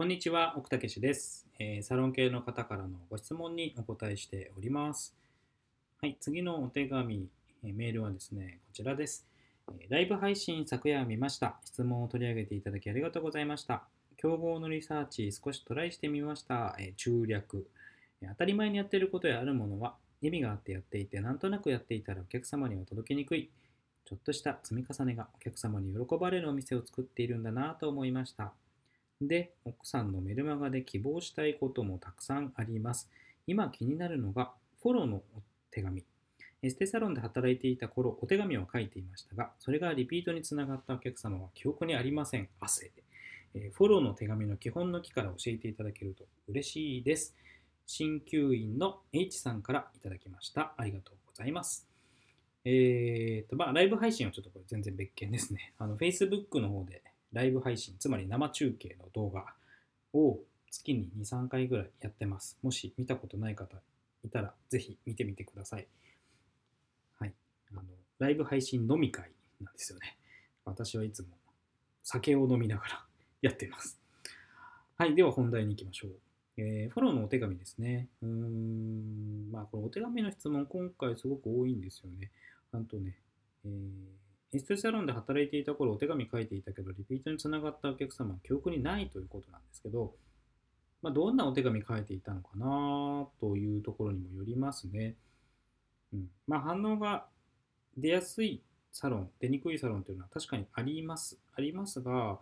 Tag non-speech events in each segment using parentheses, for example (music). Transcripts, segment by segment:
こんにちは、奥武です、え、サロン系の方からのご質問にお答えしております。はい、次のお手紙、え、メールはですね、こちらです、え、ライブ配信昨夜見ました。質問を取り上げていただきありがとうございました。競合のリサーチ少しトライしてみました。え中略、当たり前にやっていることやあるものは意味があってやっていて、なんとなくやっていたらお客様には届きにくい。ちょっとした積み重ねがお客様に喜ばれるお店を作っているんだなと思いました。で、奥さんのメルマガで希望したいこともたくさんあります。今気になるのが、フォローのお手紙。エステサロンで働いていた頃、お手紙を書いていましたが、それがリピートにつながったお客様は記憶にありません。汗で。えフォローの手紙の基本の木から教えていただけると嬉しいです。鍼灸院の H さんからいただきました。ありがとうございます。えーと、まあ、ライブ配信はちょっとこれ全然別件ですね。あの、Facebook の方でライブ配信、つまり生中継の動画を月に2、3回ぐらいやってます。もし見たことない方いたら、ぜひ見てみてください。はい。あの、ライブ配信飲み会なんですよね。私はいつも酒を飲みながら (laughs) やってます。はい。では本題に行きましょう。えー、フォローのお手紙ですね。うーん。まあ、これお手紙の質問、今回すごく多いんですよね。あとね、えーエステサロンで働いていた頃お手紙書いていたけど、リピートにつながったお客様は記憶にないということなんですけど、まあ、どんなお手紙書いていたのかなというところにもよりますね。うん。まあ、反応が出やすいサロン、出にくいサロンというのは確かにあります。ありますが、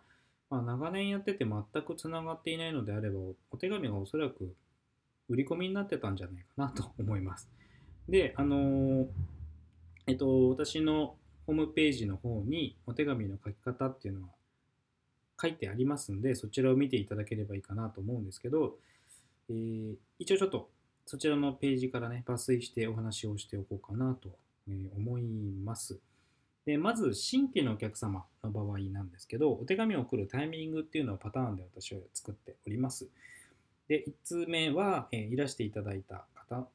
まあ、長年やってて全くつながっていないのであれば、お手紙がおそらく売り込みになってたんじゃないかなと思います。で、あのー、えっと、私のホームページの方にお手紙の書き方っていうのは書いてありますんで、そちらを見ていただければいいかなと思うんですけど、えー、一応ちょっとそちらのページからね、抜粋してお話をしておこうかなと思います。でまず、新規のお客様の場合なんですけど、お手紙を送るタイミングっていうのをパターンで私は作っております。で、1通目は、えー、いらしていただいた方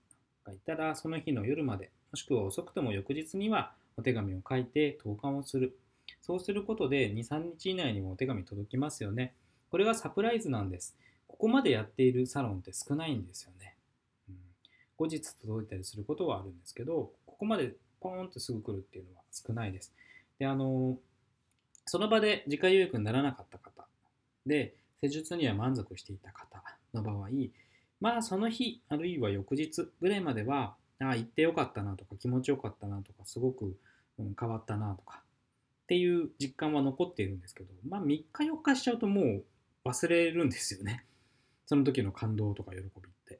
がいたら、その日の夜まで、もしくは遅くとも翌日にはお手紙を書いて投函をする。そうすることで2、3日以内にもお手紙届きますよね。これがサプライズなんです。ここまでやっているサロンって少ないんですよね。後日届いたりすることはあるんですけど、ここまでポーンとすぐ来るっていうのは少ないです。で、あの、その場で自家予約にならなかった方で、施術には満足していた方の場合、まあその日、あるいは翌日ぐらいまではああ、行ってよかったなとか気持ちよかったなとかすごく、うん、変わったなとかっていう実感は残っているんですけど、まあ3日4日しちゃうともう忘れるんですよね。(laughs) その時の感動とか喜びって。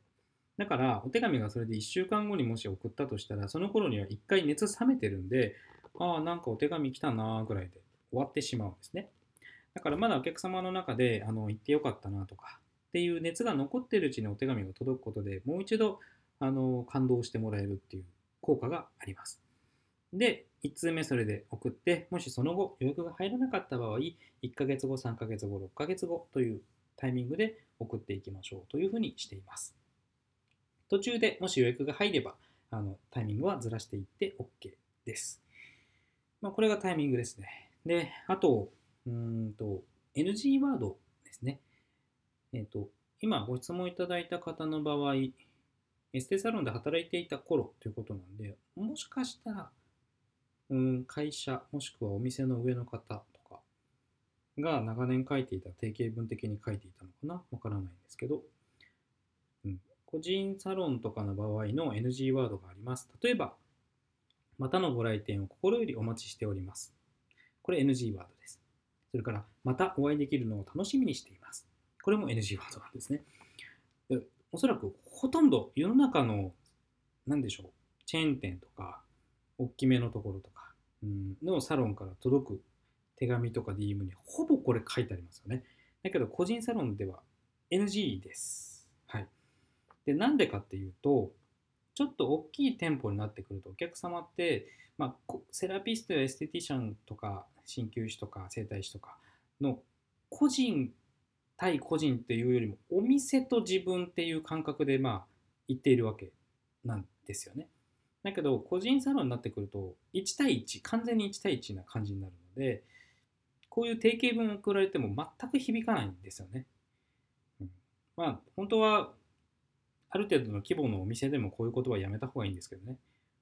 だからお手紙がそれで1週間後にもし送ったとしたらその頃には1回熱冷めてるんでああなんかお手紙来たなぐらいで終わってしまうんですね。だからまだお客様の中であの行ってよかったなとかっていう熱が残ってるうちにお手紙が届くことでもう一度あの感動してもらえるっていう効果があります。で、1通目それで送って、もしその後予約が入らなかった場合、1ヶ月後、3ヶ月後、6ヶ月後というタイミングで送っていきましょうというふうにしています。途中でもし予約が入れば、あのタイミングはずらしていって OK です。まあ、これがタイミングですね。で、あと、うんと、NG ワードですね。えっ、ー、と、今ご質問いただいた方の場合、エステサロンで働いていた頃ということなんで、もしかしたら、うん、会社、もしくはお店の上の方とかが長年書いていた定型文的に書いていたのかなわからないんですけど、うん、個人サロンとかの場合の NG ワードがあります。例えば、またのご来店を心よりお待ちしております。これ NG ワードです。それから、またお会いできるのを楽しみにしています。これも NG ワードなんですね。おそらくほとんど世の中の、何でしょう、チェーン店とか、大きめのところとか、うん、のサロンから届く手紙とか DM にほぼこれ書いてありますよね。だけど個人サロンでは NG です。はい。で、なんでかっていうと、ちょっと大きい店舗になってくるとお客様って、まあ、セラピストやエステティシャンとか鍼灸師とか整体師とかの個人対個人っていうよりもお店と自分っていう感覚でまあ言っているわけなんですよね。だけど個人サロンになってくると1対1完全に1対1な感じになるのでこういう定型文を送られても全く響かないんですよね。まあ、本当は、ある程度の規模のお店でもこういう言葉はやめた方がいいんですけどね。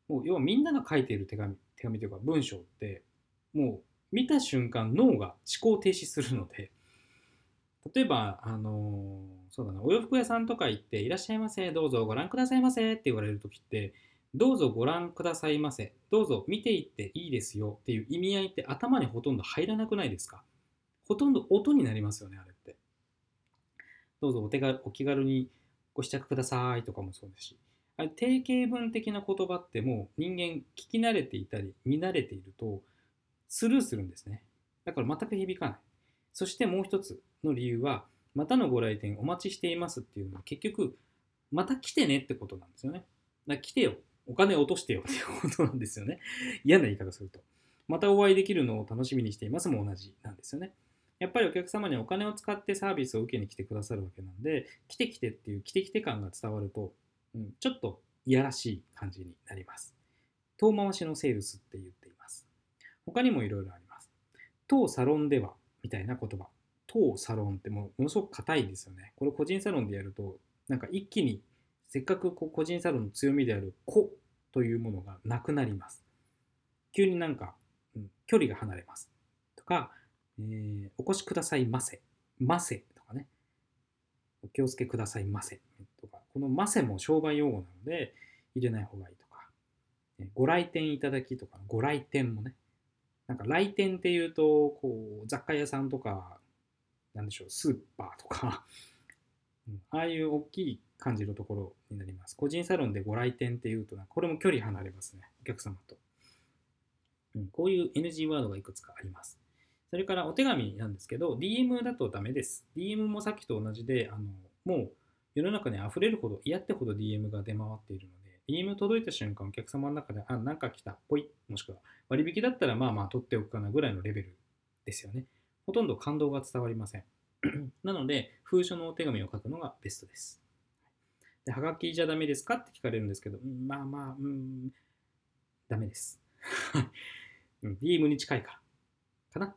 もう要はみんなが書いている手紙、手紙というか文章って、もう見た瞬間脳が思考停止するので、例えば、あの、そうだな、お洋服屋さんとか行って、いらっしゃいませ、どうぞご覧くださいませって言われるときって、どうぞご覧くださいませ、どうぞ見ていっていいですよっていう意味合いって頭にほとんど入らなくないですか？ほとんど音になりますよね、あれって。どうぞお手軽お気軽にご試着くださいとかもそうですし。あれ定型文的な言葉ってもう人間聞き慣れていたり見慣れているとスルーするんですね。だから全く響かない。そしてもう一つの理由は、またのご来店お待ちしていますっていうのは結局、また来てねってことなんですよね。だ来てよ。お金落としてよっていうことなんですよね。嫌な言い方すると。またお会いできるのを楽しみにしていますも同じなんですよね。やっぱりお客様にお金を使ってサービスを受けに来てくださるわけなんで、来て来てっていう来て来て感が伝わると、うん、ちょっといやらしい感じになります。遠回しのセールスって言っています。他にもいろいろあります。当サロンではみたいな言葉。当サロンってもものすごく硬いんですよね。これ個人サロンでやると、なんか一気にせっかくこう個人サロンの強みである個というものがなくなります。急になんか、うん、距離が離れます。とか、えー、お越しくださいませ。ませとかね。お気をつけくださいませ。とか、このませも商売用語なので入れない方がいいとか、えー、ご来店いただきとか、ご来店もね。なんか来店っていうと、こう、雑貨屋さんとか、なんでしょう、スーパーとか (laughs) ああいう大きい感じのところになります。個人サロンでご来店っていうと、これも距離離れますね、お客様と。うん、こういう NG ワードがいくつかあります。それからお手紙なんですけど、DM だとダメです。DM もさっきと同じで、あのもう世の中に溢れるほど、嫌ってほど DM が出回っているので、DM 届いた瞬間、お客様の中で、あ、なんか来た、ぽい、もしくは割引だったらまあまあ取っておくかなぐらいのレベルですよね。ほとんど感動が伝わりません。(clears throat) なので、封書のお手紙を書くのがベストです。で、はがきじゃダメですかって聞かれるんですけど、まあまあ、うん、ダメです。DM に近いから。かな。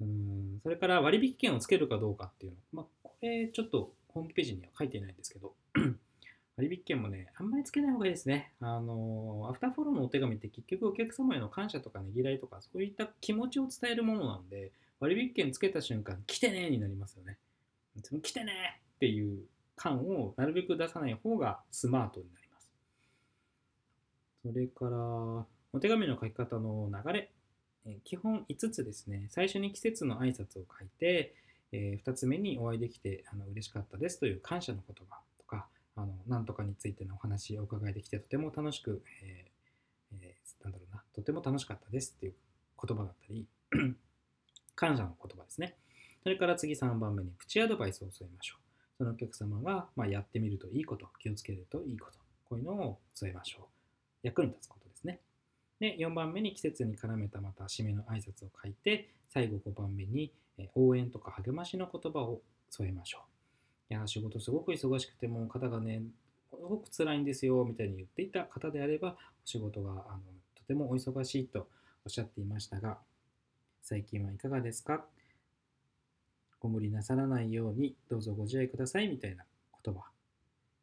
うんそれから割引券をつけるかどうかっていうの。まあ、これちょっとホームページには書いてないんですけど、(clears throat) 割引券もね、あんまりつけない方がいいですね。あの、アフターフォローのお手紙って結局お客様への感謝とかねぎらいとか、そういった気持ちを伝えるものなんで、割引券つけた瞬間、来てねになりますよね。その来てねっていう感をなるべく出さない方がスマートになります。それから、お手紙の書き方の流れ。基本5つですね。最初に季節の挨拶を書いて、え2つ目にお会いできてあの嬉しかったですという感謝の言葉とか、あのなんとかについてのお話をお伺いできてとても楽しく、えーえー、なんだろうな、とても楽しかったですっていう言葉だったり、感謝の言葉ですね。それから次3番目にプチアドバイスを添えましょう。そのお客様が、ま、やってみるといいこと、気をつけるといいこと、こういうのを添えましょう。役に立つことですね。で、4番目に季節に絡めたまた締めの挨拶を書いて、最後5番目に応援とか励ましの言葉を添えましょう。いや、仕事すごく忙しくても肩がね、すごく辛いんですよ、みたいに言っていた方であれば、お仕事があのとてもお忙しいとおっしゃっていましたが、最近はいかがですか？ご無理なさらないようにどうぞご自愛くださいみたいな言葉。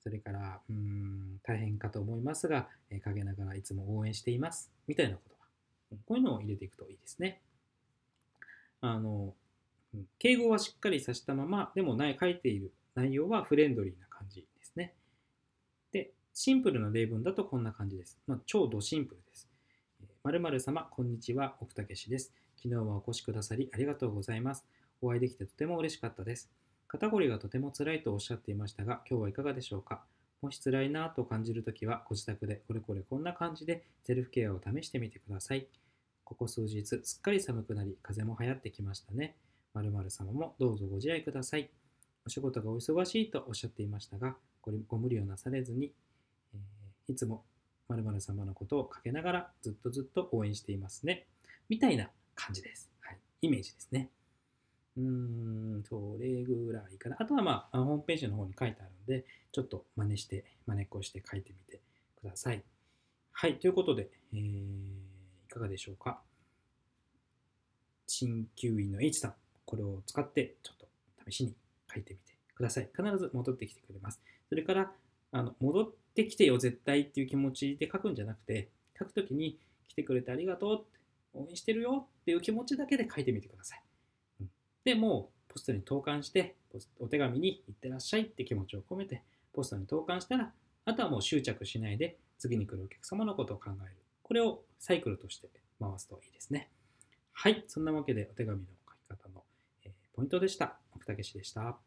それから、うん、大変かと思いますが、え陰ながらいつも応援していますみたいな言葉。こういうのを入れていくといいですね。あの、敬語はしっかりさしたまま、でもない書いている内容はフレンドリーな感じですね。で、シンプルな例文だとこんな感じです。まあ、超ドシンプルです。〇〇様、こんにちは、奥武史です。昨日はお越しくださりありがとうございます。お会いできてとても嬉しかったです。肩こりがとても辛いとおっしゃっていましたが、今日はいかがでしょうか？もし辛いなと感じるときは、ご自宅でこれこれこんな感じでセルフケアを試してみてください。ここ数日、すっかり寒くなり、風も流行ってきましたね。〇〇様もどうぞご自愛ください。お仕事がお忙しいとおっしゃっていましたが、ご無理をなされずに、えー、いつも〇〇様のことをかけながらずっとずっと応援していますね。みたいな感じです。はい。イメージですね。うーん、それぐらいかな。あとはまあ、ホームページの方に書いてあるんで、ちょっと真似して、真似っこして書いてみてください。はい。ということで、えー、いかがでしょうか。鍼灸院の H さん、これを使って、ちょっと試しに書いてみてください。必ず戻ってきてくれます。それから、あの戻ってきてよ、絶対っていう気持ちで書くんじゃなくて、書くときに来てくれてありがとうって、応援してるよっていう気持ちだけで書いてみてください。うんで、もうポストに投函して、お手紙に行ってらっしゃいって気持ちを込めて、ポストに投函したら、あとはもう執着しないで、次に来るお客様のことを考える。これをサイクルとして回すといいですね。はい、そんなわけでお手紙の書き方の、えポイントでした。奥武史でした。